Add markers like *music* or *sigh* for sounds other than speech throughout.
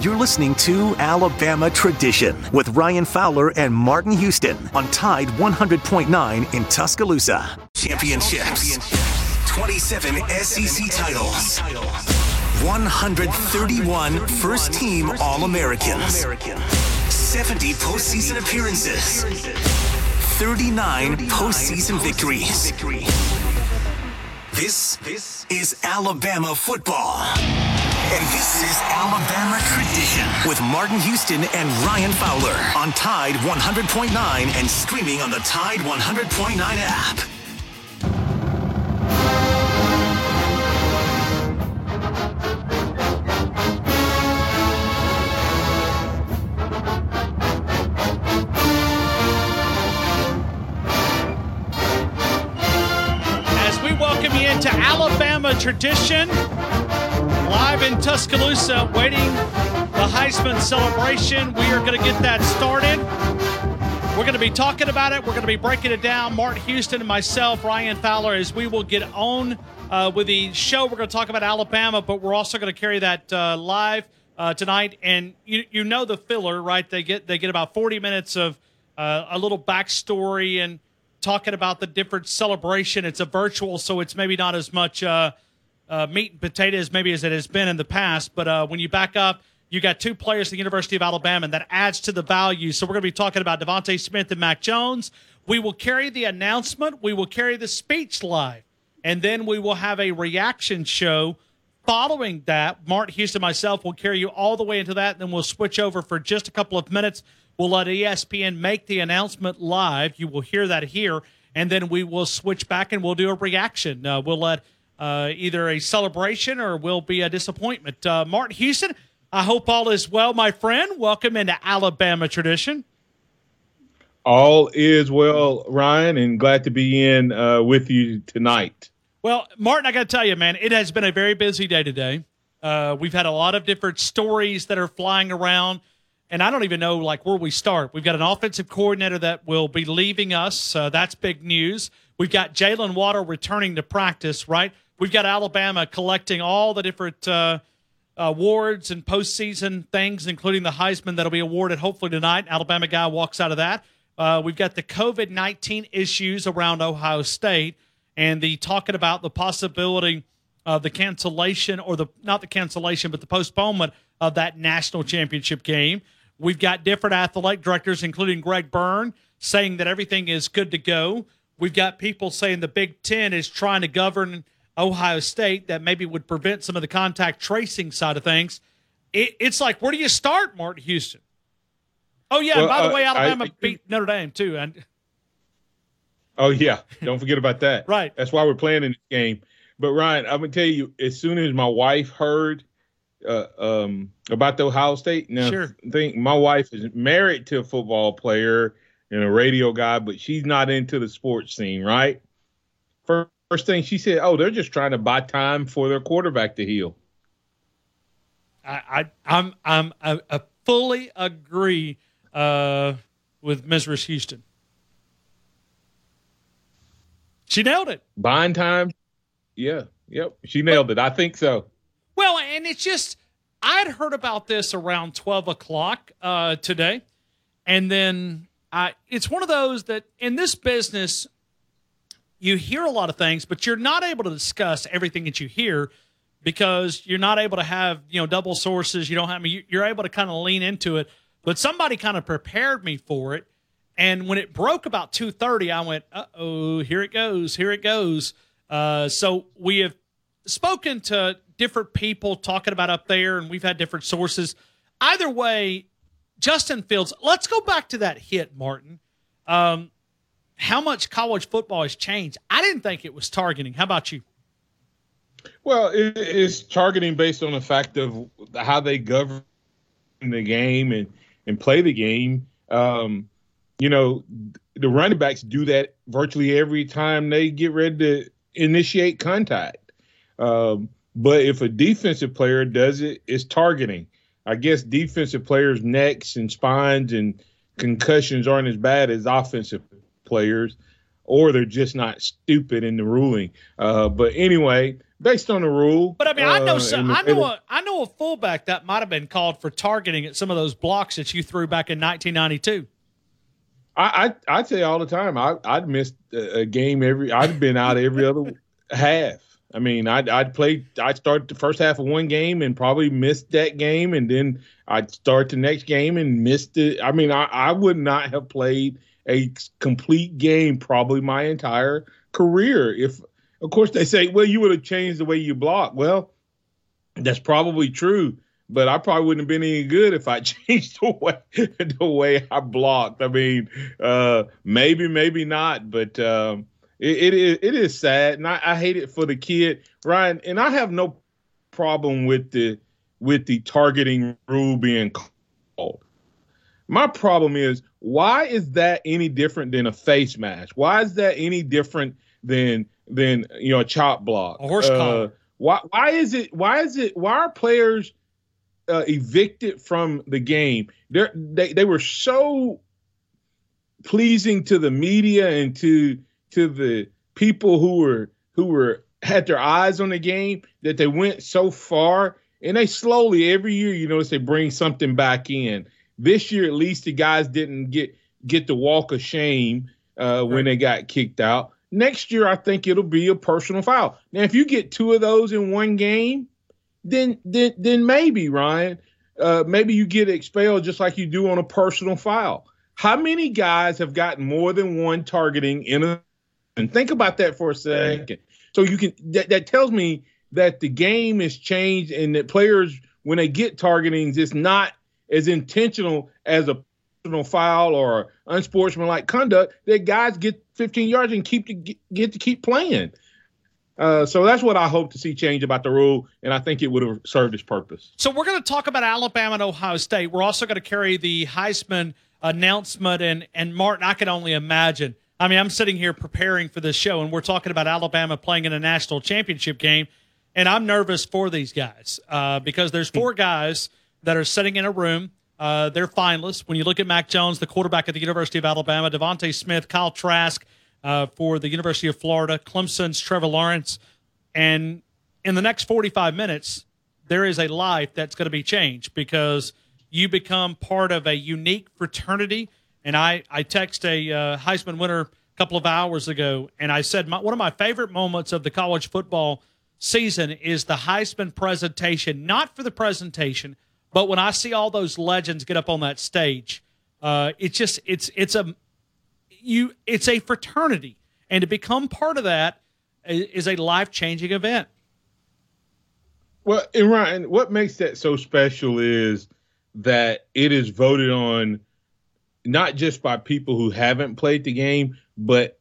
You're listening to Alabama Tradition with Ryan Fowler and Martin Houston on Tide 100.9 in Tuscaloosa. Championships. 27 SEC titles. 131 first team All Americans. 70 postseason appearances. 39 postseason victories. This, this is Alabama football. And this is Alabama Tradition with Martin Houston and Ryan Fowler on Tide 100.9 and streaming on the Tide 100.9 app. As we welcome you into Alabama Tradition, live in Tuscaloosa, waiting the Heisman celebration. We are going to get that started. We're going to be talking about it. We're going to be breaking it down. Martin Houston and myself, Ryan Fowler, as we will get on uh, with the show. We're going to talk about Alabama, but we're also going to carry that uh, live uh, tonight. And you you know the filler, right? They get they get about forty minutes of uh, a little backstory and talking about the different celebration. It's a virtual, so it's maybe not as much uh, meat and potatoes maybe as it has been in the past. But uh, when you back up, you got two players at the University of Alabama, and that adds to the value. So we're going to be talking about DeVonta Smith and Mac Jones. We will carry the announcement. We will carry the speech live, and then we will have a reaction show. Following that, Martin Houston, myself, will carry you all the way into that. Then we'll switch over for just a couple of minutes. We'll let ESPN make the announcement live. You will hear that here, and then we will switch back and we'll do a reaction. Uh, we'll let uh, either a celebration or will be a disappointment. Uh, Martin Houston, I hope all is well, my friend. Welcome into Alabama tradition. All is well, Ryan, and glad to be in uh, with you tonight. Well, Martin, I got to tell you, man, it has been a very busy day today. Uh, we've had a lot of different stories that are flying around, and I don't even know like where we start. We've got an offensive coordinator that will be leaving us. Uh, that's big news. We've got Jaylen Waddle returning to practice, right? We've got Alabama collecting all the different uh, awards and postseason things, including the Heisman that'll be awarded hopefully tonight. Alabama guy walks out of that. Uh, we've got the COVID 19 issues around Ohio State and the talking about the possibility of the cancellation or the not the cancellation, but the postponement of that national championship game. We've got different athletic directors, including Greg Byrne, saying that everything is good to go. We've got people saying the Big Ten is trying to govern Ohio State that maybe would prevent some of the contact tracing side of things. It, it's like, where do you start, Martin Houston? Oh yeah, Well, by the uh, way, Alabama I- beat Notre Dame too, and Oh yeah, don't forget about that. *laughs* Right. That's why we're playing in this game. But Ryan, I'm gonna tell you, as soon as my wife heard uh, um, about the Ohio State, now Sure. think my wife is married to a football player and a radio guy, but she's not into the sports scene, right? First, first thing she said, "Oh, they're just trying to buy time for their quarterback to heal." I, I I'm I'm I, fully agree uh, with Mrs. Houston. She nailed it. Buying time, yeah, yep, she nailed it. I think so. Well, and it's just I'd heard about this around twelve o'clock uh, today, and then I it's one of those that in this business you hear a lot of things, but you're not able to discuss everything that you hear because you're not able to have you know double sources. You don't have you- you're able to kind of lean into it, but somebody kind of prepared me for it. And when it broke about two thirty, I went, "Uh oh, here it goes, here it goes." Uh, so we have spoken to different people talking about up there, and we've had different sources. Either way, Justin Fields. Let's go back to that hit, Martin. Um, how much college football has changed? I didn't think it was targeting. How about you? Well, it, it's targeting based on the fact of how they govern the game and and play the game. Um, you know, the running backs do that virtually every time they get ready to initiate contact. Um, but if a defensive player does it, it's targeting. I guess defensive players' necks and spines and concussions aren't as bad as offensive players, or they're just not stupid in the ruling. Uh, but anyway, based on the rule. But I mean, I know, uh, some, I know, a, I know a fullback that might have been called for targeting at some of those blocks that you threw back in 1992. I, I say all the time. I I'd missed a game every. I'd been out every other *laughs* half. I mean, I'd I'd play. I'd start the first half of one game and probably missed that game, and then I'd start the next game and missed it. I mean, I I would not have played a complete game probably my entire career if of course, they say, well, you would have changed the way you block. Well, that's probably true, but I probably wouldn't have been any good if I *laughs* changed the way the way I blocked. I mean, uh, maybe, maybe not, but um, it, it is it is sad, and I, I hate it for the kid, Ryan. And I have no problem with the with the targeting rule being called. My problem is why is that any different than a face mask? Why is that any different than than you know a chop block. A horse collar. Uh, why why is it why is it why are players uh, evicted from the game? They're, they they were so pleasing to the media and to to the people who were who were had their eyes on the game that they went so far and they slowly every year you notice they bring something back in. This year at least the guys didn't get get the walk of shame uh, when they got kicked out. Next year, I think it'll be a personal foul. Now, if you get two of those in one game, then then then maybe Ryan, uh, maybe you get expelled just like you do on a personal foul. How many guys have gotten more than one targeting in a? And think about that for a second. So you can that, that tells me that the game has changed and that players when they get targetings, it's not as intentional as a personal foul or unsportsmanlike conduct. That guys get 15 yards and keep to get to keep playing. Uh, so that's what I hope to see change about the rule, and I think it would have served its purpose. So we're going to talk about Alabama and Ohio State. We're also going to carry the Heisman announcement, and and Martin, I can only imagine. I mean, I'm sitting here preparing for this show, and we're talking about Alabama playing in a national championship game, and I'm nervous for these guys uh, because there's four guys that are sitting in a room uh, they're finalists. When you look at Mac Jones, the quarterback at the University of Alabama, DeVonta Smith, Kyle Trask uh, for the University of Florida, Clemson's Trevor Lawrence, and in the next 45 minutes, there is a life that's going to be changed because you become part of a unique fraternity. And I, I text a uh, Heisman winner a couple of hours ago, and I said my, one of my favorite moments of the college football season is the Heisman presentation, not for the presentation – but when I see all those legends get up on that stage, uh, it's just it's it's a you it's a fraternity, and to become part of that is a life changing event. Well, and Ryan, what makes that so special is that it is voted on not just by people who haven't played the game, but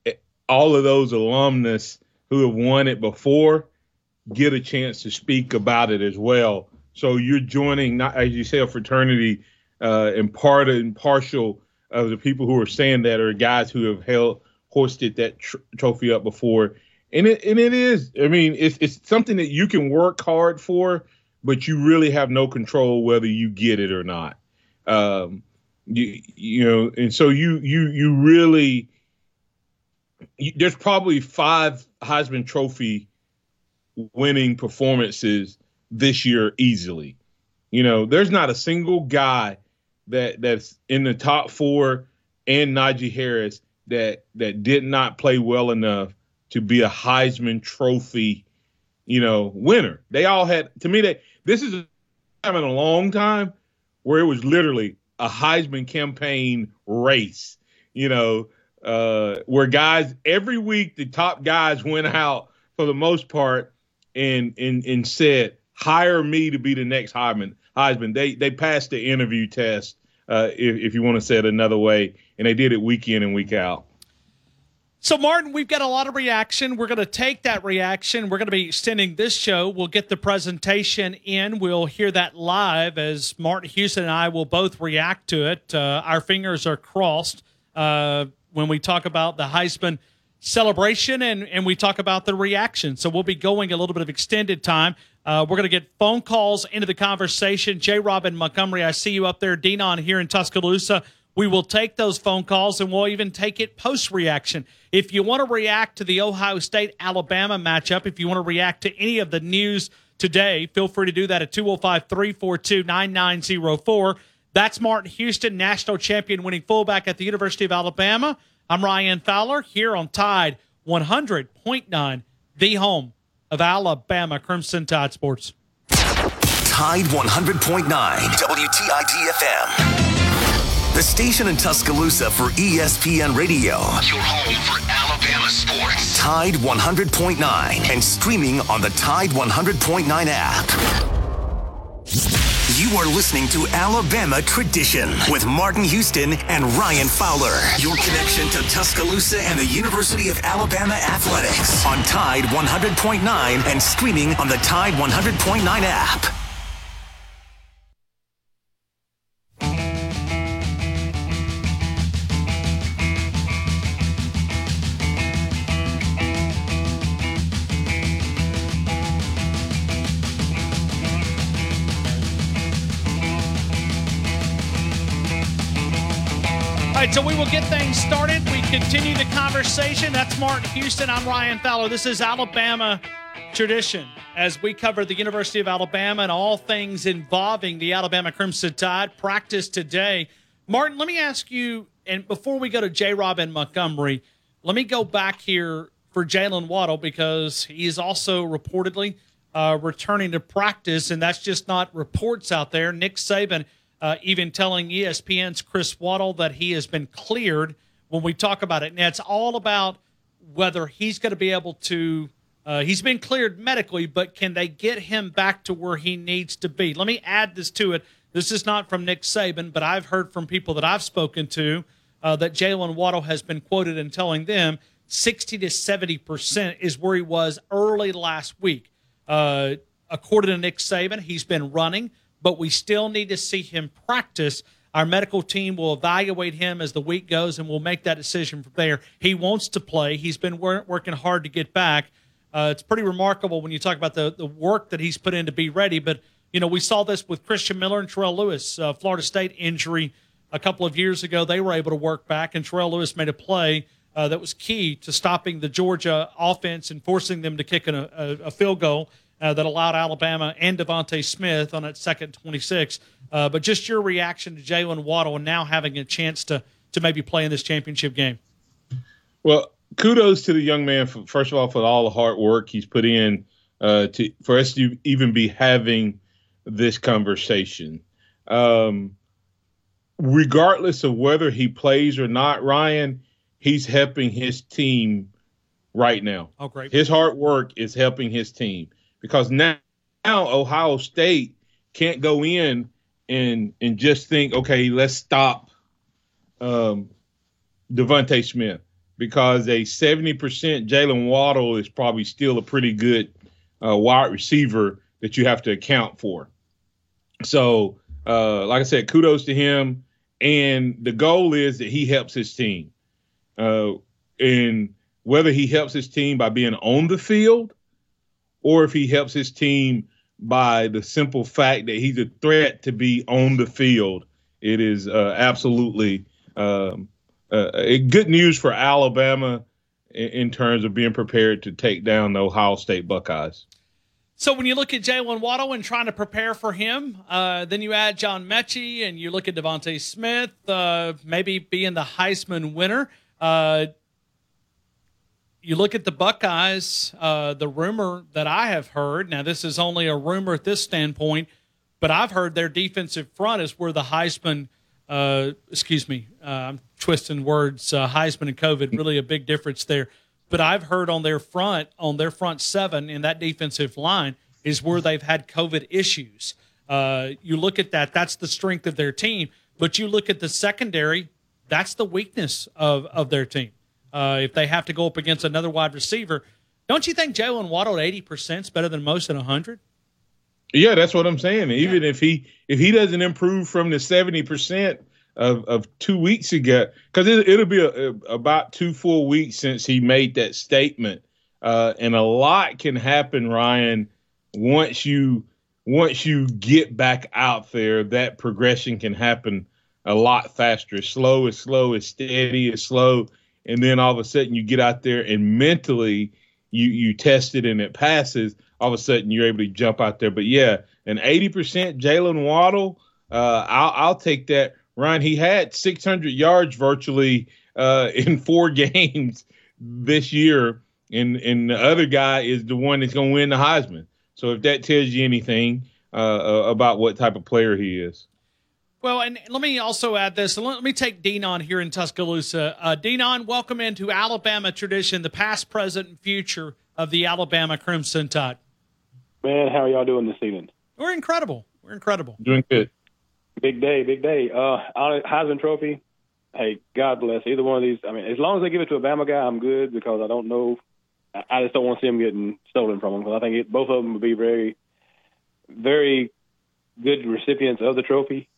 all of those alumnus who have won it before get a chance to speak about it as well. So you're joining, not as you say, a fraternity, uh, and part and partial of the people who are saying that are guys who have held hoisted that tr- trophy up before. And it and it is. I mean, it's it's something that you can work hard for, but you really have no control whether you get it or not. Um, you you know, and so you you you really you, there's probably five Heisman Trophy winning performances this year easily. You know, there's not a single guy that that's in the top four and Najee Harris that that did not play well enough to be a Heisman Trophy, you know, winner. They all had to me that this is a time in a long time where it was literally a Heisman campaign race. You know, uh, where guys every week the top guys went out for the most part and and and said, hire me to be the next Heisman. Heisman. They they passed the interview test, uh, if, if you want to say it another way, and they did it week in and week out. So, Martin, we've got a lot of reaction. We're going to take that reaction. We're going to be extending this show. We'll get the presentation in. We'll hear that live as Martin Houston and I will both react to it. Uh, our fingers are crossed uh, when we talk about the Heisman celebration and, and we talk about the reaction. So, we'll be going a little bit of extended time. Uh, we're going to get phone calls into the conversation. J. Robin Montgomery, I see you up there. Denon here in Tuscaloosa. We will take those phone calls and we'll even take it post reaction. If you want to react to the Ohio State Alabama matchup, if you want to react to any of the news today, feel free to do that at 205 342 9904. That's Martin Houston, national champion winning fullback at the University of Alabama. I'm Ryan Fowler here on Tide 100.9, the home of Alabama Crimson Tide Sports. Tide 100.9 WTID FM. The station in Tuscaloosa for ESPN Radio. Your home for Alabama sports. Tide 100.9 and streaming on the Tide 100.9 app. You are listening to Alabama Tradition with Martin Houston and Ryan Fowler. Your connection to Tuscaloosa and the University of Alabama athletics on Tide 100.9 and streaming on the Tide 100.9 app. All right, so we will get things started. We continue the conversation. That's Martin Houston. I'm Ryan Fowler. This is Alabama Tradition as we cover the University of Alabama and all things involving the Alabama Crimson Tide. Practice today. Martin, let me ask you, and before we go to J. Robin Montgomery, let me go back here for Jaylen Waddle because he is also reportedly uh, returning to practice, and that's just not reports out there. Nick Saban uh, even telling ESPN's Chris Waddle that he has been cleared when we talk about it. Now, it's all about whether he's going to be able to. Uh, he's been cleared medically, but can they get him back to where he needs to be? Let me add this to it. This is not from Nick Saban, but I've heard from people that I've spoken to uh, that Jaylen Waddle has been quoted in telling them 60 to 70 percent is where he was early last week. Uh, according to Nick Saban, he's been running but we still need to see him practice. Our medical team will evaluate him as the week goes, and we'll make that decision from there. He wants to play. He's been wor- working hard to get back. Uh, it's pretty remarkable when you talk about the, the work that he's put in to be ready. But, you know, we saw this with Christian Miller and Terrell Lewis, uh, Florida State injury a couple of years ago. They were able to work back, and Terrell Lewis made a play uh, that was key to stopping the Georgia offense and forcing them to kick an, a, a field goal uh, that allowed Alabama and DeVonta Smith on that second 26. Uh, but just your reaction to Jaylen Waddle and now having a chance to to maybe play in this championship game. Well, kudos to the young man for, first of all for all the hard work he's put in uh, to for us to even be having this conversation. Um, regardless of whether he plays or not, Ryan, he's helping his team right now. Oh, great! His hard work is helping his team because now, now Ohio State can't go in and and just think, okay, let's stop um, DeVonta Smith because a seventy percent Jaylen Waddle is probably still a pretty good uh, wide receiver that you have to account for. So, uh, like I said, kudos to him. And the goal is that he helps his team. Uh, and whether he helps his team by being on the field or if he helps his team by the simple fact that he's a threat to be on the field. It is uh, absolutely um, uh, good news for Alabama in, in, terms of being prepared to take down the Ohio State Buckeyes. So when you look at Jaylen Waddle and trying to prepare for him, uh, then you add John Metchie and you look at DeVonta Smith, uh, maybe being the Heisman winner. Uh, you look at the Buckeyes, uh, the rumor that I have heard, now this is only a rumor at this standpoint, but I've heard their defensive front is where the Heisman, uh, excuse me, uh, I'm twisting words, uh, Heisman and COVID, really a big difference there. But I've heard on their front, on their front seven in that defensive line is where they've had COVID issues. Uh, you look at that, that's the strength of their team. But you look at the secondary, that's the weakness of, of their team uh, if they have to go up against another wide receiver. Don't you think Jaylen Waddle at eighty percent is better than most at hundred? Yeah, that's what I'm saying. Even yeah. if he if he doesn't improve from the seventy percent of, of two weeks ago, because it, will be a, a, about two full weeks since he made that statement, uh, and a lot can happen, Ryan, once you once you get back out there. That progression can happen a lot faster. Slow, is slow, is steady, is slow, and then all of a sudden you get out there and mentally you you test it and it passes. All of a sudden you're able to jump out there. But yeah, an 80% Jaylen Waddle, uh, I'll I'll take that. Ryan, he had 600 yards virtually uh, *laughs* in four *laughs* games this year, and and the other guy is the one that's going to win the Heisman. So if that tells you anything uh, about what type of player he is. Well, and let me also add this. Let me take Denon here in Tuscaloosa. Uh, Denon, welcome into Alabama tradition, the past, present, and future of the Alabama Crimson Tide. Man, how are y'all doing this evening? We're incredible. We're incredible. Doing good. Big day, big day. Uh, Heisman Trophy. Hey, God bless either one of these. I mean, as long as they give it to a Bama guy, I'm good because I don't know. I just don't want to see them getting stolen from them because I think it, both of them would be very, very good recipients of the trophy.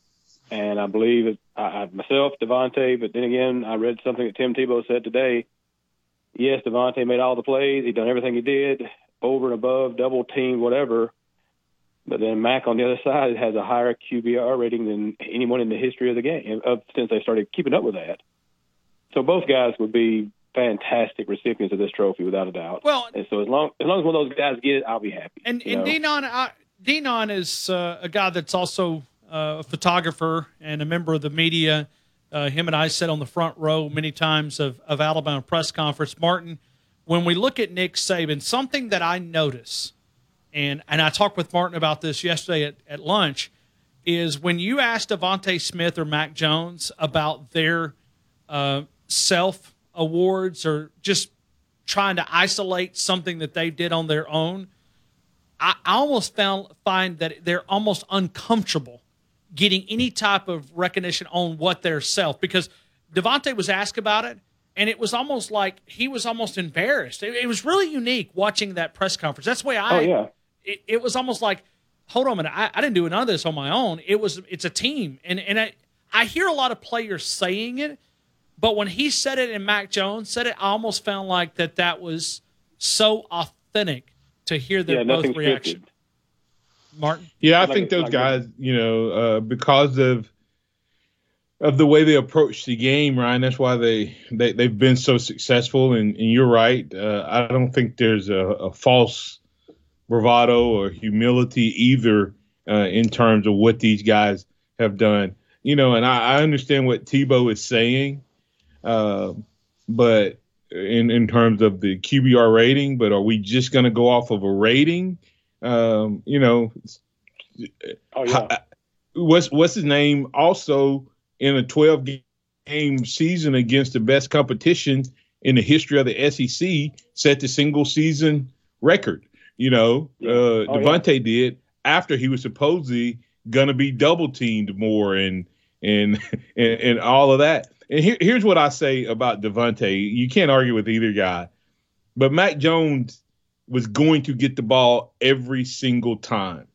And I believe it, I, I myself, DeVonta, but then again, I read something that Tim Tebow said today. Yes, DeVonta made all the plays. He done everything he did over and above, double team, whatever. But then Mac on the other *laughs* side has a higher QBR rating than anyone in the history of the game of, since they started keeping up with that. So both guys would be fantastic recipients of this trophy without a doubt. Well, and so as long as long as one of those guys get it, I'll be happy. And and Denon, Denon is uh, a guy that's also a photographer and a member of the media. Uh, him and I sat on the front row many times of, of Alabama press conference. Martin, when we look at Nick Saban, something that I notice, and and I talked with Martin about this yesterday at, at lunch, is when you ask DeVonta Smith or Mac Jones about their uh, self awards or just trying to isolate something that they did on their own, I, I almost found find that they're almost uncomfortable getting any type of recognition on what their self because DeVonta was asked about it and it was almost like he was almost embarrassed. It, it was really unique watching that press conference. That's the way I. Oh yeah. It, it was almost like, hold on a minute, I, I, didn't do none of this on my own. It was it's a team, and and I I hear a lot of players saying it, but when he said it and Mac Jones said it, I almost found like that that was so authentic to hear their yeah, both reaction. Martin. Yeah, I think those guys, you know, uh, because of of the way they approach the game, Ryan. That's why they, they they've been so successful. And, and you're right. Uh, I don't think there's a, a, false bravado or humility either uh, in terms of what these guys have done. You know, and I, I understand what Tebow is saying, uh, but in in terms of the QBR rating, but are we just going to go off of a rating? Um, you know, oh, yeah. what's what's his name? Also in a 12 game season against the best competition in the history of the SEC, set the single season record. You know, uh, oh, DeVonta yeah. did after he was supposedly gonna be double teamed more and and *laughs* and, and all of that. And here, here's what I say about DeVonta. You can't argue with either guy, but Mac Jones was going to get the ball every single time.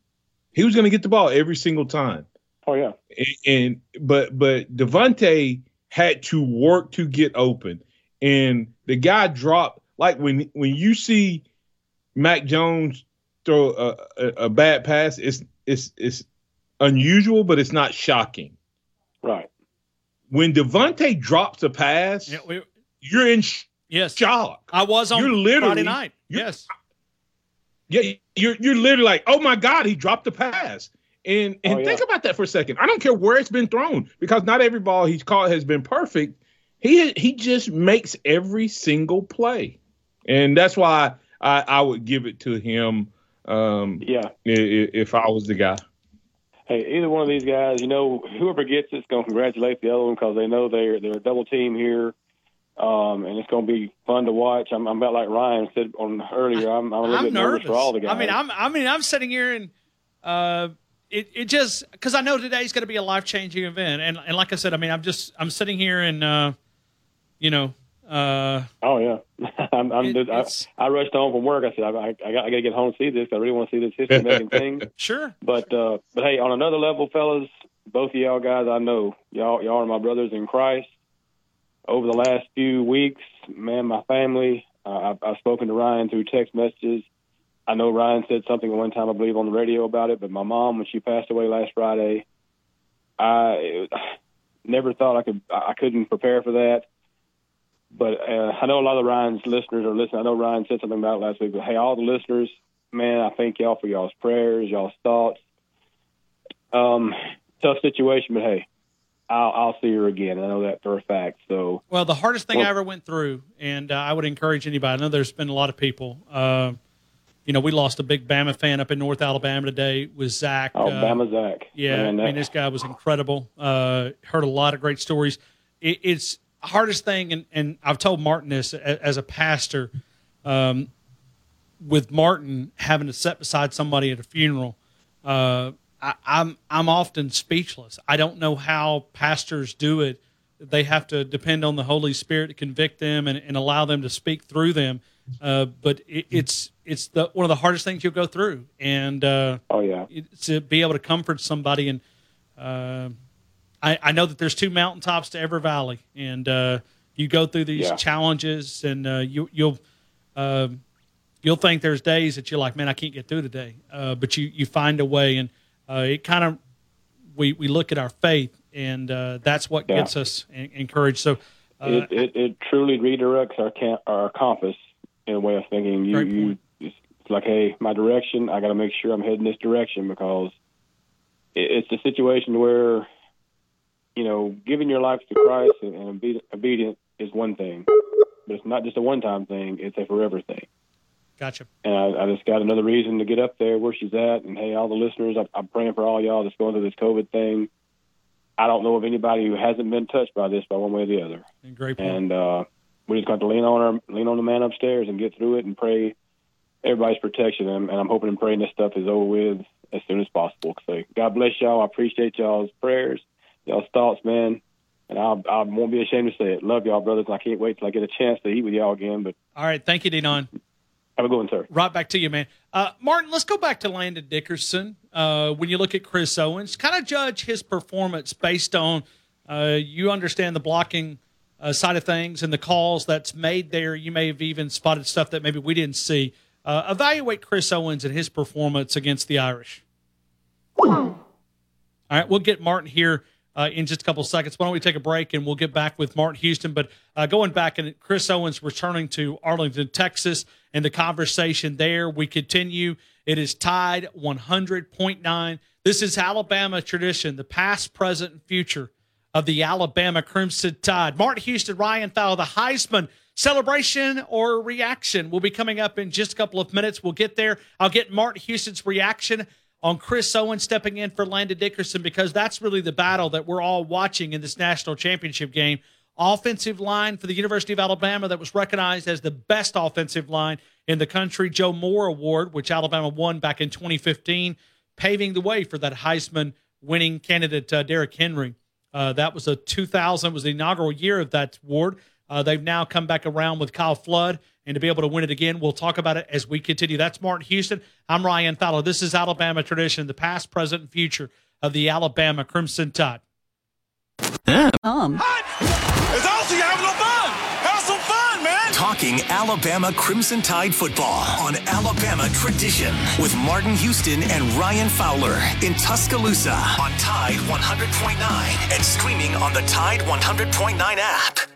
He was going to get the ball every single time. Oh yeah. And, and but but DeVonta had to work to get open, and the guy dropped like when when you see Mac Jones throw a, a, a bad pass, it's it's it's unusual, but it's not shocking. Right. When DeVonta drops a pass, yeah, we, you're in sh- yes shock. I was on you're literally, Friday night. Yes. Yeah, you're you're literally like, oh my God, he dropped the pass. And and oh, yeah. think about that for a second. I don't care where it's been thrown because not every ball he's caught has been perfect. He he just makes every single play, and that's why I, I would give it to him. Um, yeah, if, if I was the guy. Hey, either one of these guys, you know, whoever gets it's going to congratulate the other one because they know they're they're a double team here. Um, and it's going to be fun to watch. I'm, I'm, about like Ryan said on earlier. I'm, I'm a little I'm bit nervous. nervous. for all the guys. I mean, I'm I mean, I'm sitting here and uh, it, it just because I know today's going to be a life changing event, and and like I said, I mean, I'm just I'm sitting here and uh, you know. Uh, oh yeah, *laughs* I'm, I'm it, I, I, rushed home from work. I said I, I, I got to get home and see this. I really want to see this history making thing. *laughs* Sure. But uh, but hey, on another level, fellas, both of y'all guys, I know y'all y'all are my brothers in Christ. Over the last few weeks, man, my family. Uh, I've, I've spoken to Ryan through text messages. I know Ryan said something one time, I believe, on the radio about it, but my mom, when she passed away last Friday, I *sighs* never thought I could I couldn't prepare for that. But uh, I know a lot of Ryan's listeners are listening. I know Ryan said something about it last week. But hey, all the listeners, man, I thank y'all for y'all's prayers, y'all's thoughts. Um, tough situation, but hey, I'll, I'll see her again. I know that for a fact. So, well, the hardest thing well, I ever went through, and uh, I would encourage anybody. I know there's been a lot of people. Uh, you know, we lost a big Bama fan up in North Alabama today. with Zach. Oh, uh, Bama Zach. Yeah, Man, I mean, this guy was incredible. Uh, heard a lot of great stories. It, it's hardest thing, and, and I've told Martin this as, as a pastor. Um, with Martin having to sit beside somebody at a funeral, uh, I, I'm I'm often speechless. I don't know how pastors do it. They have to depend on the Holy Spirit to convict them and, and allow them to speak through them. Uh, but it, it's it's the one of the hardest things you'll go through, and uh, oh yeah, to be able to comfort somebody. And uh, I, I know that there's two mountaintops to every valley, and uh, you go through these yeah. challenges, and uh, you you'll. Um, you'll think there's days that you're like, man, I can't get through today, uh, but you you find a way, and uh, it kind of we we look at our faith, and uh, that's what yeah. gets us encouraged. So uh, it, it, it truly redirects our camp, our compass in a way of thinking. You you it's like, hey, my direction. I got to make sure I'm heading this direction because it, it's a situation where you know giving your life to Christ and, and obedient is one thing, but it's not just a one-time thing; it's a forever thing. Gotcha. And I, I, just got another reason to get up there where she's at. And hey, all the listeners, I, I'm praying for all y'all that's going through this COVID thing. I don't know of anybody who hasn't been touched by this by one way or the other. And great point. And uh, we just got to lean on our lean on the man upstairs and get through it and pray everybody's protection. And, and I'm hoping and praying this stuff is over with as soon as possible. So God bless y'all. I appreciate y'all's prayers, y'all's thoughts, man. And I'll, I won't be ashamed to say it. Love y'all, brothers. I can't wait till I get a chance to eat with y'all again. But all right, thank you, Denon. Have a good one, sir. Right back to you, man. Uh, Martin, let's go back to Landon Dickerson. Uh, when you look at Chris Owens, kind of judge his performance based on uh, you understand the blocking uh, side of things and the calls that's made there. You may have even spotted stuff that maybe we didn't see. Uh, evaluate Chris Owens and his performance against the Irish. All right, we'll get Martin here uh, in just a couple seconds. Why don't we take a break and we'll get back with Martin Houston? But uh, going back and Chris Owens returning to Arlington, Texas, and the conversation there. We continue. It is Tide 100.9. This is Alabama tradition, the past, present, and future of the Alabama Crimson Tide. Martin Houston, Ryan Fowler, the Heisman celebration or reaction will be coming up in just a couple of minutes. We'll get there. I'll get Martin Houston's reaction on Chris Owen stepping in for Landon Dickerson because that's really the battle that we're all watching in this national championship game. Offensive line for the University of Alabama that was recognized as the best offensive line in the country. Joe Moore Award, which Alabama won back in 2015, paving the way for that Heisman winning candidate, uh, Derrick Henry. Uh, that was a 2000 was the inaugural year of that award. Uh, they've now come back around with Kyle Flood, and to be able to win it again, we'll talk about it as we continue. That's Martin Houston. I'm Ryan Fowler. This is Alabama tradition, the past, present, and future of the Alabama Crimson Tide. Yeah. Um. It's You're having no fun. Have some fun, man. Talking Alabama Crimson Tide football on Alabama Tradition with Martin Houston and Ryan Fowler in Tuscaloosa on Tide 100.9 and streaming on the Tide 100.9 app.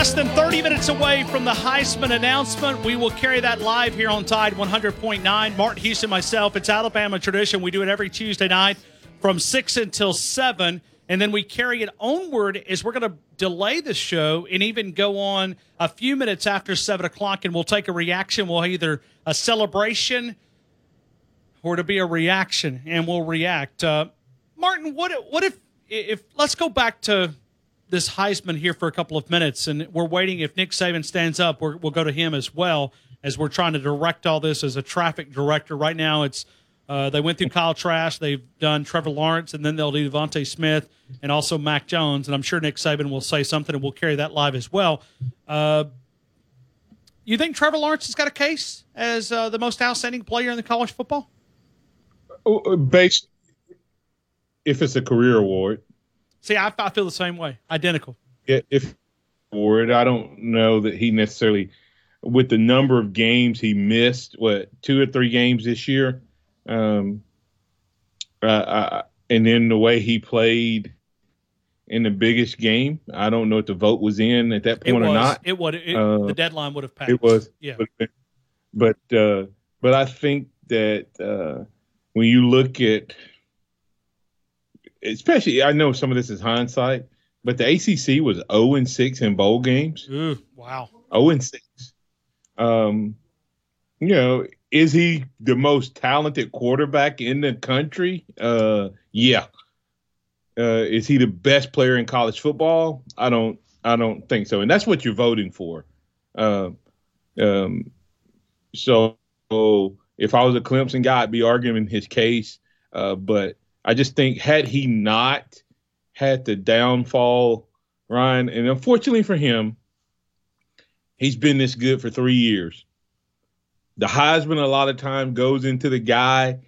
Less than 30 minutes away from the Heisman announcement. We will carry that live here on Tide 100.9. Martin Houston, myself. It's Alabama tradition. We do it every Tuesday night from 6 until 7. And then we carry it onward as we're going to delay the show and even go on a few minutes after 7 o'clock. And we'll take a reaction. We'll either a celebration or to be a reaction, and we'll react. Uh, Martin, what, what if, if, let's go back to this Heisman here for a couple of minutes, and we're waiting. If Nick Saban stands up, we will go to him as well as we're trying to direct all this as a traffic director. Right now, it's uh, they went through Kyle Trask, they've done Trevor Lawrence, and then they'll do DeVonta Smith and also Mac Jones. And I'm sure Nick Saban will say something, and we'll carry that live as well. Uh, you think Trevor Lawrence has got a case as uh, the most outstanding player in the college football? Oh, uh, based, if it's a career award, See, I, I feel the same way. Identical. Yeah, if award. I don't know that he necessarily, with the number of games he missed, what two or three games this year, um, uh, uh, and then the way he played in the biggest game. I don't know if the vote was in at that point was, or not. It would. It, uh, the deadline would have passed. It was. Yeah. But but, uh, but I think that uh, when you look at, especially, I know some of this is hindsight, but the ACC was 0 and 6 in bowl games. Ooh, wow. 0 and 6. Um, you know, is he the most talented quarterback in the country? Uh, yeah. Uh, is he the best player in college football? I don't. I don't think so. And that's what you're voting for. Uh, um, so if I was a Clemson guy, I'd be arguing his case. Uh, but I just think had he not had the downfall, Ryan, and unfortunately for him, he's been this good for three years. The Heisman a lot of time goes into the guy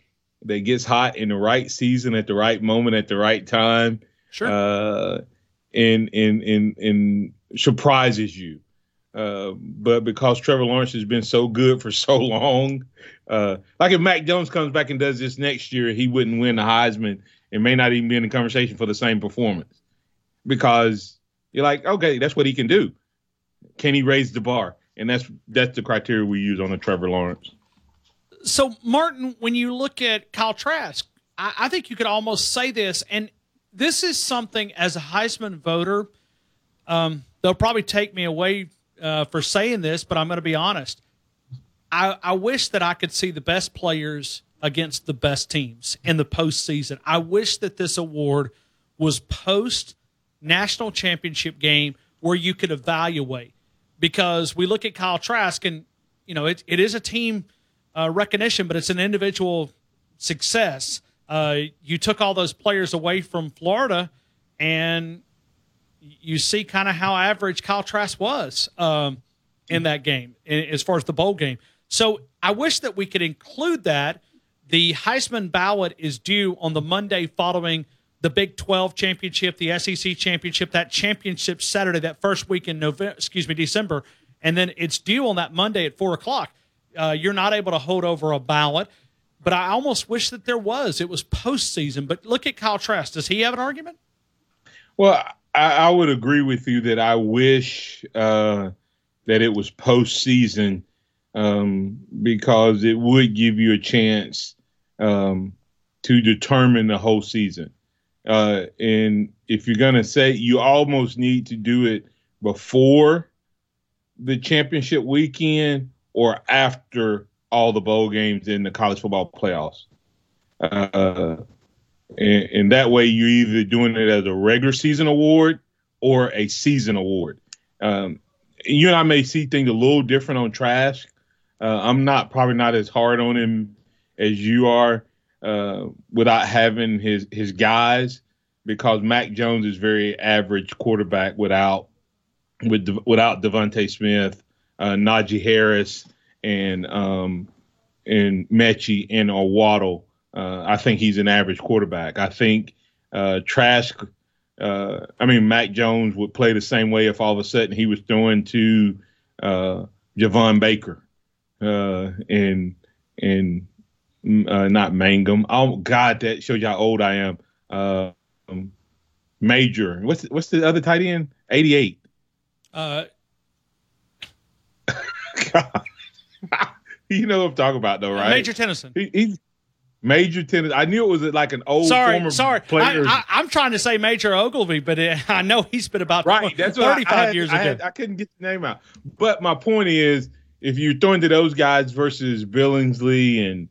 that gets hot in the right season at the right moment at the right time. Sure. Uh, and and and and surprises you. Uh, but because Trevor Lawrence has been so good for so *laughs* long, uh, like if Mac Jones comes back and does this next year, he wouldn't win the Heisman and may not even be in the conversation for the same performance because you're like, okay, that's what he can do. Can he raise the bar? And that's that's the criteria we use on the Trevor Lawrence. So, Martin, when you look at Kyle Trask, I, I think you could almost say this, and this is something as a Heisman voter, um, they'll probably take me away uh, for saying this, but I'm going to be honest. I, I wish that I could see the best players against the best teams in the postseason. I wish that this award was post national championship game where you could evaluate because we look at Kyle Trask and you know it, it is a team uh, recognition, but it's an individual success. Uh, you took all those players away from Florida, and you see kind of how average Kyle Trask was um, in that game, as far as the bowl game. So I wish that we could include that. The Heisman ballot is due on the Monday following the Big 12 championship, the SEC championship, that championship Saturday, that first week in November, excuse me, December, and then it's due on that Monday at four o'clock. Uh, you're not able to hold over a ballot, but I almost wish that there was. It was postseason, but look at Kyle Trask. Does he have an argument? Well, I, I would agree with you that I wish uh, that it was postseason um, because it would give you a chance um, to determine the whole season. Uh, and if you're going to say you almost need to do it before the championship weekend or after all the bowl games in the college football playoffs. Uh, and, and, that way you're either doing it as a regular season award or a season award. Um, you and I may see things a little different on Trask. Uh, I'm not probably not as hard on him as you are uh, without having his his guys because Mac Jones is very average quarterback without with without DeVonta Smith, uh, Najee Harris, and um, and Metchie and a Waddle. Uh, I think he's an average quarterback. I think uh, Trask. Uh, I mean, Mac Jones would play the same way if all of a sudden he was throwing to uh, Javon Baker uh, and and uh, not Mangum. Oh God, that shows you how old I am. Uh, um, Major. What's what's the other tight end? Eighty eight. Uh. God. *laughs* you know what I'm talking about, though, right? Major Tennyson. He, he's Major Tennyson. I knew it was like an old sorry, former sorry. player. I, am trying to say Major Ogilvie, but it, I know he's been about right. That's 35 I, I had, years I ago. Had, I couldn't get the name out. But my point is, if you're throwing to those guys versus Billingsley and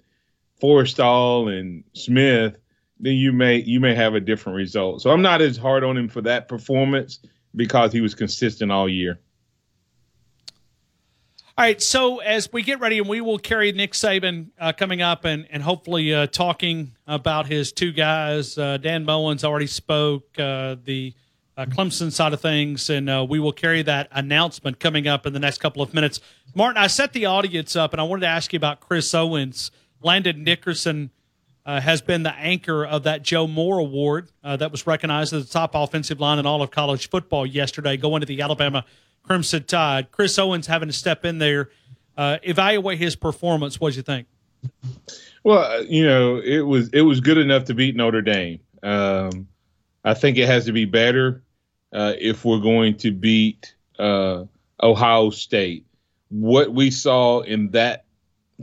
Forristall and Smith, then you may you may have a different result. So I'm not as hard on him for that performance because he was consistent all year. All right, so as we get ready, and we will carry Nick Saban uh, coming up, and and hopefully uh, talking about his two guys. Uh, Dan Bowen's already spoke uh, the uh, Clemson side of things, and uh, we will carry that announcement coming up in the next couple of minutes. Martin, I set the audience up, and I wanted to ask you about Chris Owens, Landon Dickerson uh, has been the anchor of that Joe Moore Award uh, that was recognized as the top offensive line in all of college football yesterday, going to the Alabama Crimson Tide. Chris Owens having to step in there, uh, evaluate his performance. What do you think? Well, you know, it was it was good enough to beat Notre Dame. Um, I think it has to be better uh, if we're going to beat uh, Ohio State. What we saw in that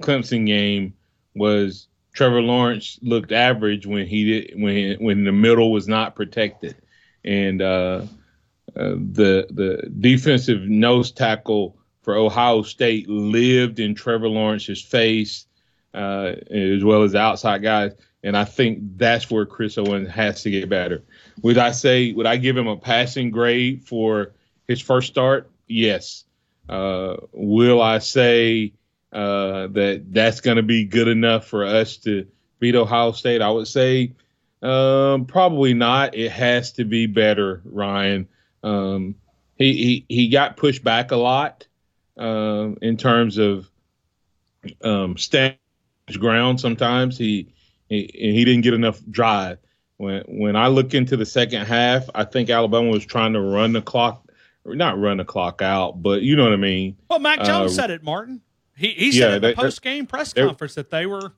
Clemson game was Trevor Lawrence looked average when he did when when the middle was not protected, and uh, uh, the the defensive nose tackle for Ohio State lived in Trevor Lawrence's face, uh, as well as the outside guys. And I think that's where Chris Owens has to get better. Would I say would I give him a passing grade for his first start? Yes. Uh, will I say uh, that that's going to be good enough for us to beat Ohio State? I would say um, probably not. It has to be better, Ryan. Um, he, he he got pushed back a lot uh, in terms of um, stand ground. Sometimes he, he he didn't get enough drive. When when I look into the second half, I think Alabama was trying to run the clock, not run the clock out, but you know what I mean. Well, Mac Jones uh, said it, Martin. He he said yeah, in the post game press conference that they were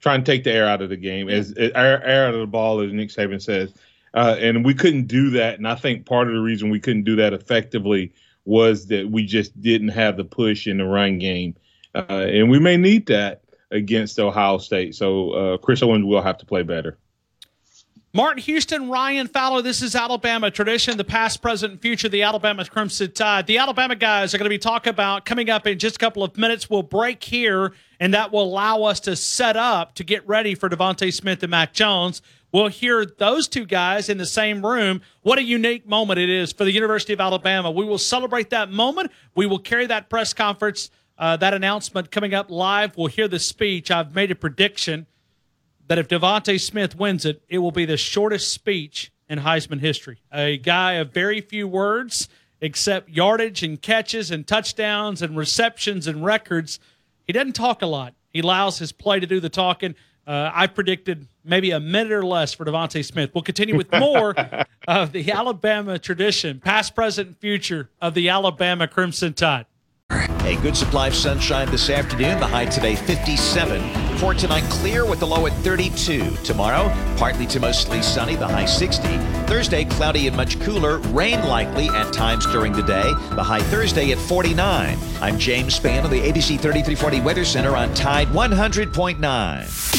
trying to take the air out of the game, as, as air, air out of the ball, as Nick Saban says. Uh, and we couldn't do that. And I think part of the reason we couldn't do that effectively was that we just didn't have the push in the run game. Uh, and we may need that against Ohio State. So uh, Chris Owens will have to play better. Martin Houston, Ryan Fowler. This is Alabama tradition, the past, present, and future, the Alabama Crimson Tide. The Alabama guys are going to be talking about coming up in just a couple of minutes. We'll break here, and that will allow us to set up to get ready for DeVonta Smith and Mac Jones. We'll hear those two guys in the same room. What a unique moment it is for the University of Alabama. We will celebrate that moment. We will carry that press conference, uh, that announcement coming up live. We'll hear the speech. I've made a prediction that if DeVonta Smith wins it, it will be the shortest speech in Heisman history. A guy of very few words, except yardage and catches and touchdowns and receptions and records. He doesn't talk a lot. He allows his play to do the talking. Uh, I predicted maybe a minute or less for DeVonta Smith. We'll continue with more *laughs* of the Alabama tradition, past, present, and future of the Alabama Crimson Tide. A good supply of sunshine this afternoon. The high today 57. For tonight, clear with the low at 32. Tomorrow, partly to mostly sunny, the high 60. Thursday, cloudy and much cooler. Rain likely at times during the day. The high Thursday at 49. I'm James Spann of the ABC 3340 Weather Center on Tide 100.9.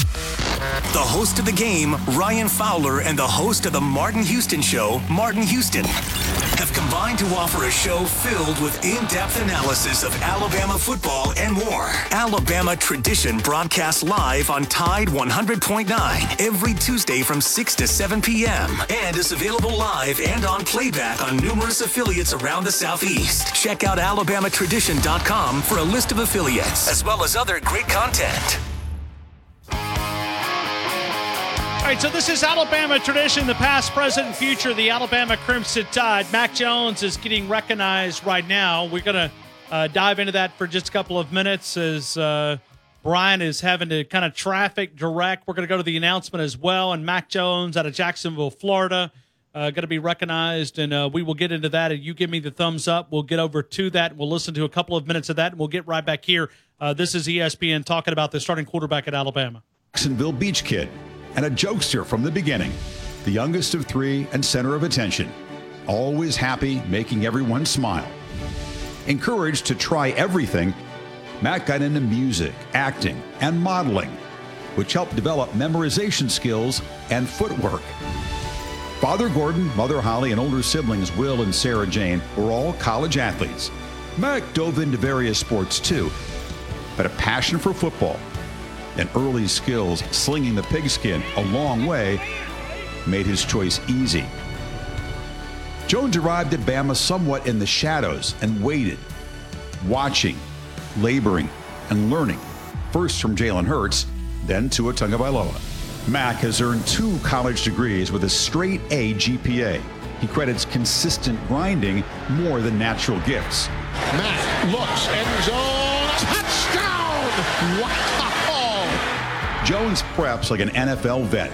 The host of the game, Ryan Fowler, and the host of the Martin Houston Show, Martin Houston, have combined to offer a show filled with in depth analysis of Alabama football and more. Alabama Tradition broadcasts live on Tide 100.9 every Tuesday from 6 to 7 p.m. and is available live and on playback on numerous affiliates around the Southeast. Check out alabamatradition.com for a list of affiliates as well as other great content. All right, so this is Alabama tradition, the past, present, and future, the Alabama Crimson Tide. Mac Jones is getting recognized right now. We're going to uh, dive into that for just a couple of minutes as uh, Brian is having to kind of traffic direct. We're going to go to the announcement as well. And Mac Jones out of Jacksonville, Florida, uh, going to be recognized. And uh, we will get into that. And you give me the thumbs up. We'll get over to that. We'll listen to a couple of minutes of that. And we'll get right back here. Uh, this is ESPN talking about the starting quarterback at Alabama. Jacksonville Beach Kid and a jokester from the beginning. The youngest of three and center of attention. Always happy, making everyone smile. Encouraged to try everything, Mac got into music, acting, and modeling, which helped develop memorization skills and footwork. Father Gordon, Mother Holly, and older siblings Will and Sarah Jane were all college athletes. Mac dove into various sports too, but a passion for football and early skills slinging the pigskin a long way made his choice easy. Jones arrived at Bama somewhat in the shadows and waited, watching, laboring, and learning, first from Jalen Hurts, then to a Tua Tagovailoa. Mac has earned two college degrees with a straight A GPA. He credits consistent grinding more than natural gifts. Mac looks, end zone, touchdown! Wow! Jones preps like an NFL vet,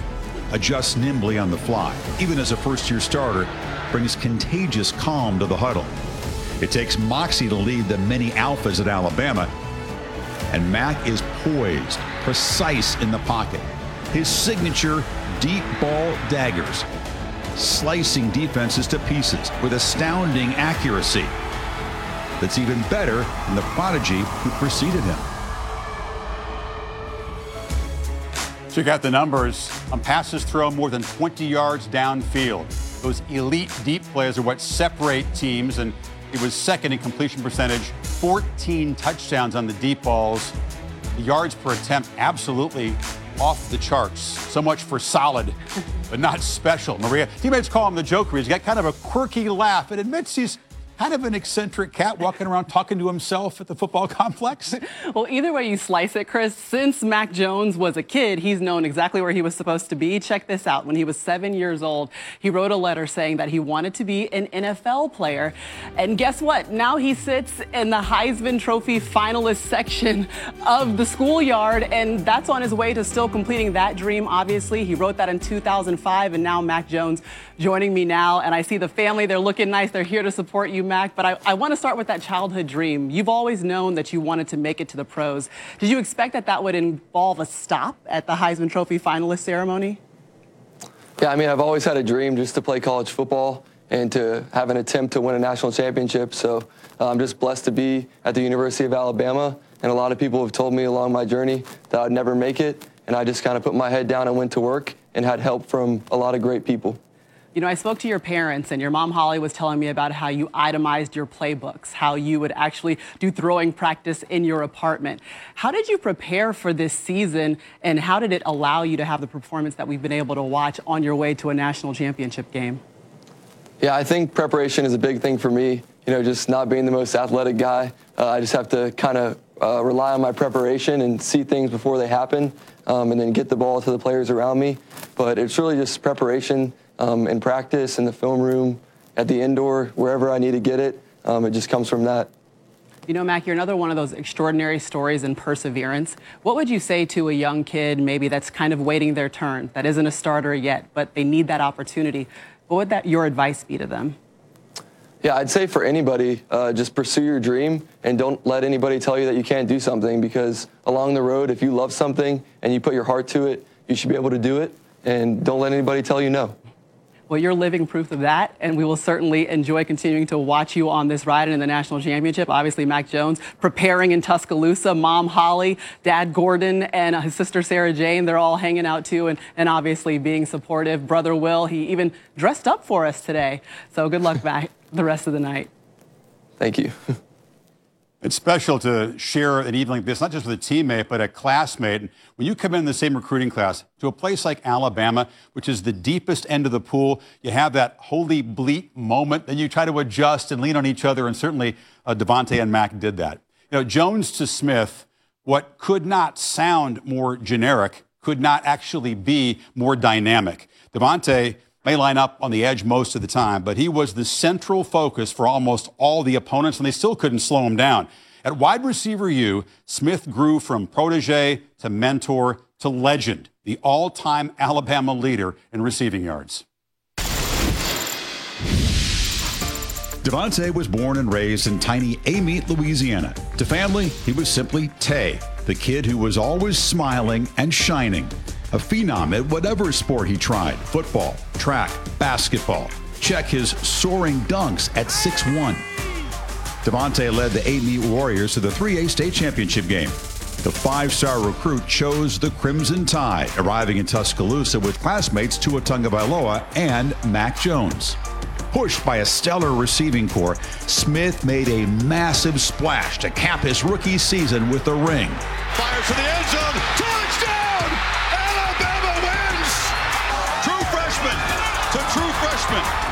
adjusts nimbly on the fly, even as a first year starter, brings contagious calm to the huddle. It takes moxie to lead the many alphas at Alabama, and Mac is poised, precise in the pocket. His signature deep ball daggers, slicing defenses to pieces with astounding accuracy. That's even better than the prodigy who preceded him. Check out the numbers on passes thrown more than 20 yards downfield. Those elite deep plays are what separate teams, and it was second in completion percentage, 14 touchdowns on the deep balls. The yards per attempt absolutely off the charts. So much for solid, but not special. Maria, teammates call him the Joker. He's got kind of a quirky laugh and admits he's kind of an eccentric cat walking around talking to himself at the football *laughs* complex? well, either way you slice it, Chris, since Mac Jones was a kid, he's known exactly where he was supposed to be. Check this out. When he was seven years old, he wrote a letter saying that he wanted to be an NFL player. And guess what? Now he sits in the Heisman Trophy finalist section of the schoolyard, and that's on his way to still completing that dream, obviously. He wrote that in 2005, and now Mac Jones joining me now. And I see the family, they're looking nice. They're here to support you, Mac. But I, I want to start with that childhood dream. You've always known that you wanted to make it to the pros. Did you expect that that would involve a stop at the Heisman Trophy finalist ceremony? Yeah, I mean, I've always had a dream just to play college football and to have an attempt to win a national championship. So uh, I'm just blessed to be at the University of Alabama. And a lot of people have told me along my journey that I'd never make it. And I just kind of put my head down and went to work and had help from a lot of great people. You know, I spoke to your parents, and your mom, Holly, was telling me about how you itemized your playbooks, how you would actually do throwing practice in your apartment. How did you prepare for this season, and how did it allow you to have the performance that we've been able to watch on your way to a national championship game? Yeah, I think preparation is a big thing for me. You know, just not being the most athletic guy, uh, I just have to kind of uh, rely on my preparation and see things before they happen, um, and then get the ball to the players around me. But it's really just preparation um, in practice, in the film room, at the indoor, wherever I need to get it. Um, it just comes from that. You know, Mac, you're another one of those extraordinary stories in perseverance. What would you say to a young kid, maybe that's kind of waiting their turn, that isn't a starter yet, but they need that opportunity? What would that your advice be to them? Yeah, I'd say for anybody, uh, just pursue your dream and don't let anybody tell you that you can't do something because along the road, if you love something and you put your heart to it, you should be able to do it. And don't let anybody tell you no. Well, you're living proof of that, and we will certainly enjoy continuing to watch you on this ride and in the national championship. Obviously, Mac Jones preparing in Tuscaloosa, mom Holly, dad Gordon, and uh, his sister Sarah Jane. They're all hanging out too, and, and obviously being supportive. Brother Will, he even dressed up for us today. So good luck, Mac, the rest of the night. Thank you. *laughs* It's special to share an evening like this, not just with a teammate, but a classmate. When you come in the same recruiting class to a place like Alabama, which is the deepest end of the pool, you have that holy bleat moment. Then you try to adjust and lean on each other, and certainly uh, DeVonta and Mac did that. You know, Jones to Smith, what could not sound more generic could not actually be more dynamic. DeVonta may line up on the edge most of the time, but he was the central focus for almost all the opponents, and they still couldn't slow him down. At wide receiver U, Smith grew from protege to mentor to legend, the all time Alabama leader in receiving yards. DeVonta was born and raised in tiny Amite, Louisiana. To family, he was simply Tay, the kid who was always smiling and shining a phenom at whatever sport he tried football, track, basketball. Check his soaring dunks at 6'1. DeVonta led the Amite Warriors to the 3A state championship game. The five star recruit chose the Crimson Tide, arriving in Tuscaloosa with classmates Tua Tagovailoa and Mac Jones. Pushed by a stellar receiving corps, Smith made a massive splash to cap his rookie season with a ring. Fires to the end zone. Freshman.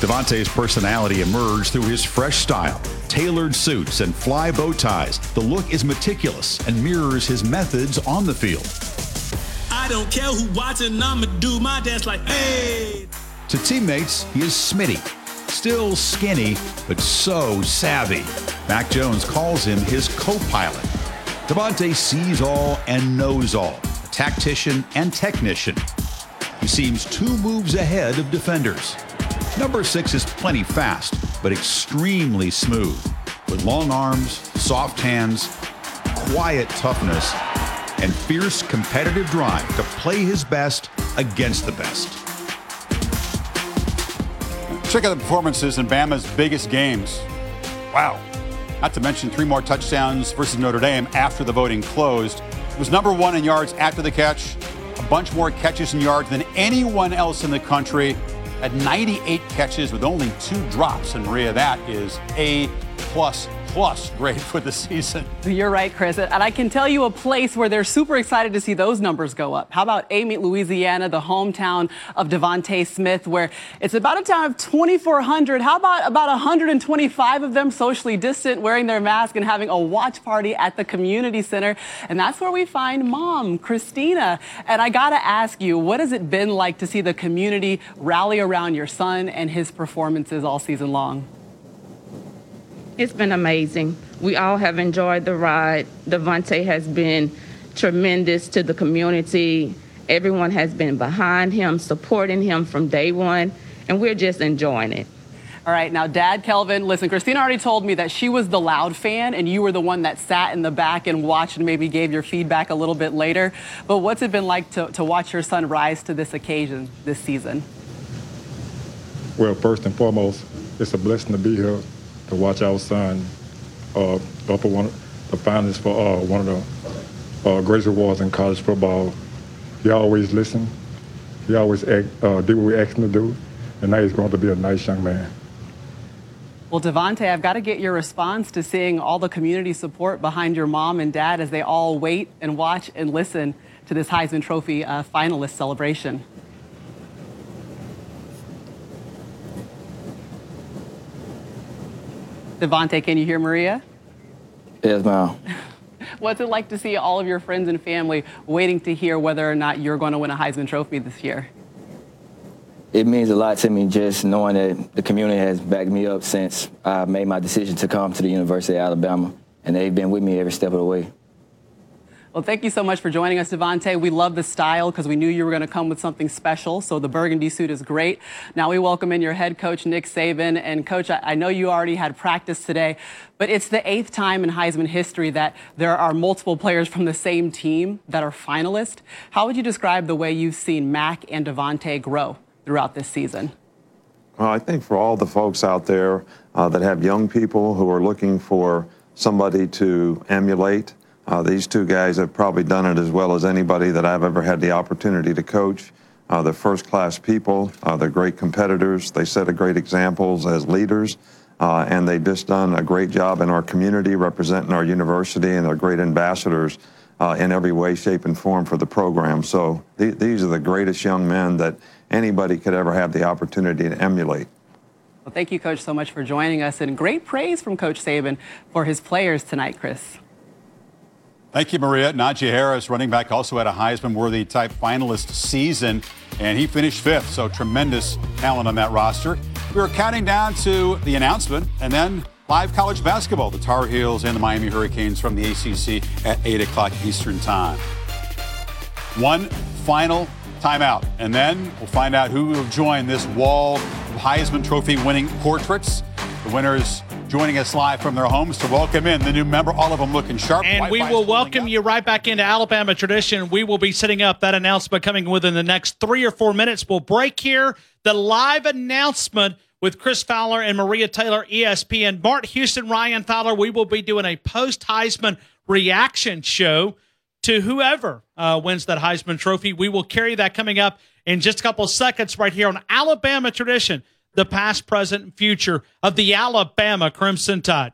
DeVonta's personality emerged through his fresh style, tailored suits, and fly bow ties. The look is meticulous and mirrors his methods on the field. I don't care who watching, I'ma do my dance like, hey. To teammates, he is Smitty. Still skinny, but so savvy. Mac Jones calls him his co pilot. DeVonta sees all and knows all, a tactician and technician. Seems two moves ahead of defenders. Number six is plenty fast, but extremely smooth, with long arms, soft hands, quiet toughness, and fierce competitive drive to play his best against the best. Check out the performances in Bama's biggest games. Wow. Not to mention three more touchdowns versus Notre Dame after the voting closed. It was number one in yards after the catch, bunch more catches and yards than anyone else in the country. At 98 catches with only two drops. And Maria, that is A plus plus grade for the season. You're right, Chris. And I can tell you a place where they're super excited to see those numbers go up. How about Amite, Louisiana, the hometown of DeVonta Smith, where it's about a town of 2,400. How about about 125 of them socially distant, wearing their mask and having a watch party at the community center? And that's where we find mom, Christina. And I got to ask you, what has it been like to see the community rally around your son and his performances all season long? It's been amazing. We all have enjoyed the ride. DeVonta has been tremendous to the community. Everyone has been behind him, supporting him from day one, and we're just enjoying it. All right, now, Dad, Kelvin, listen, Christina already told me that she was the loud fan and you were the one that sat in the back and watched and maybe gave your feedback a little bit later. But what's it been like to, to watch your son rise to this occasion this season? Well, first and foremost, it's a blessing to be here to watch our son uh, up for one the finalists for uh, one of the uh, greatest awards in college football. He always listened. He always act, uh, did what we asked him to do, and now he's going to be a nice young man. Well, DeVonta, I've got to get your response to seeing all the community support behind your mom and dad as they all wait and watch and listen to this Heisman Trophy uh, finalist celebration. DeVonta, can you hear Maria? Yes, ma'am. *laughs* What's it like to see all of your friends and family waiting to hear whether or not you're going to win a Heisman Trophy this year? It means a lot to me just knowing that the community has backed me up since I made my decision to come to the University of Alabama, and they've been with me every step of the way. Well, thank you so much for joining us, DeVonta. We love the style because we knew you were going to come with something special. So the burgundy suit is great. Now we welcome in your head coach, Nick Saban. And coach, I, I know you already had practice today, but it's the eighth time in Heisman history that there are multiple players from the same team that are finalists. How would you describe the way you've seen Mac and DeVonta grow throughout this season? Well, I think for all the folks out there uh, that have young people who are looking for somebody to emulate, uh, these two guys have probably done it as well as anybody that I've ever had the opportunity to coach. Uh, they're first class people, uh, they're great competitors, they set a great examples as leaders, uh, and they've just done a great job in our community representing our university, and they're great ambassadors uh, in every way, shape, and form for the program. So th- these are the greatest young men that anybody could ever have the opportunity to emulate. Well, thank you, Coach, so much for joining us, and great praise from Coach Saban for his players tonight, Chris. Thank you, Maria. Najee Harris, running back, also had a Heisman worthy type finalist season, and he finished fifth. So tremendous talent on that roster. We are counting down to the announcement and then live college basketball. The Tar Heels and the Miami Hurricanes from the ACC at 8 o'clock Eastern Time. One final timeout, and then we'll find out who will join this wall of Heisman Trophy winning portraits. The winners joining us live from their homes to welcome in the new member, all of them looking sharp. And we will welcome you right back into Alabama tradition. We will be setting up that announcement coming within the next three or four minutes. We'll break here. The live announcement with Chris Fowler and Maria Taylor, ESPN. Mart Houston, Ryan Fowler. We will be doing a post Heisman reaction show to whoever uh, wins that Heisman Trophy. We will carry that coming up in just a couple seconds right here on Alabama Tradition the past, present, and future of the Alabama Crimson Tide.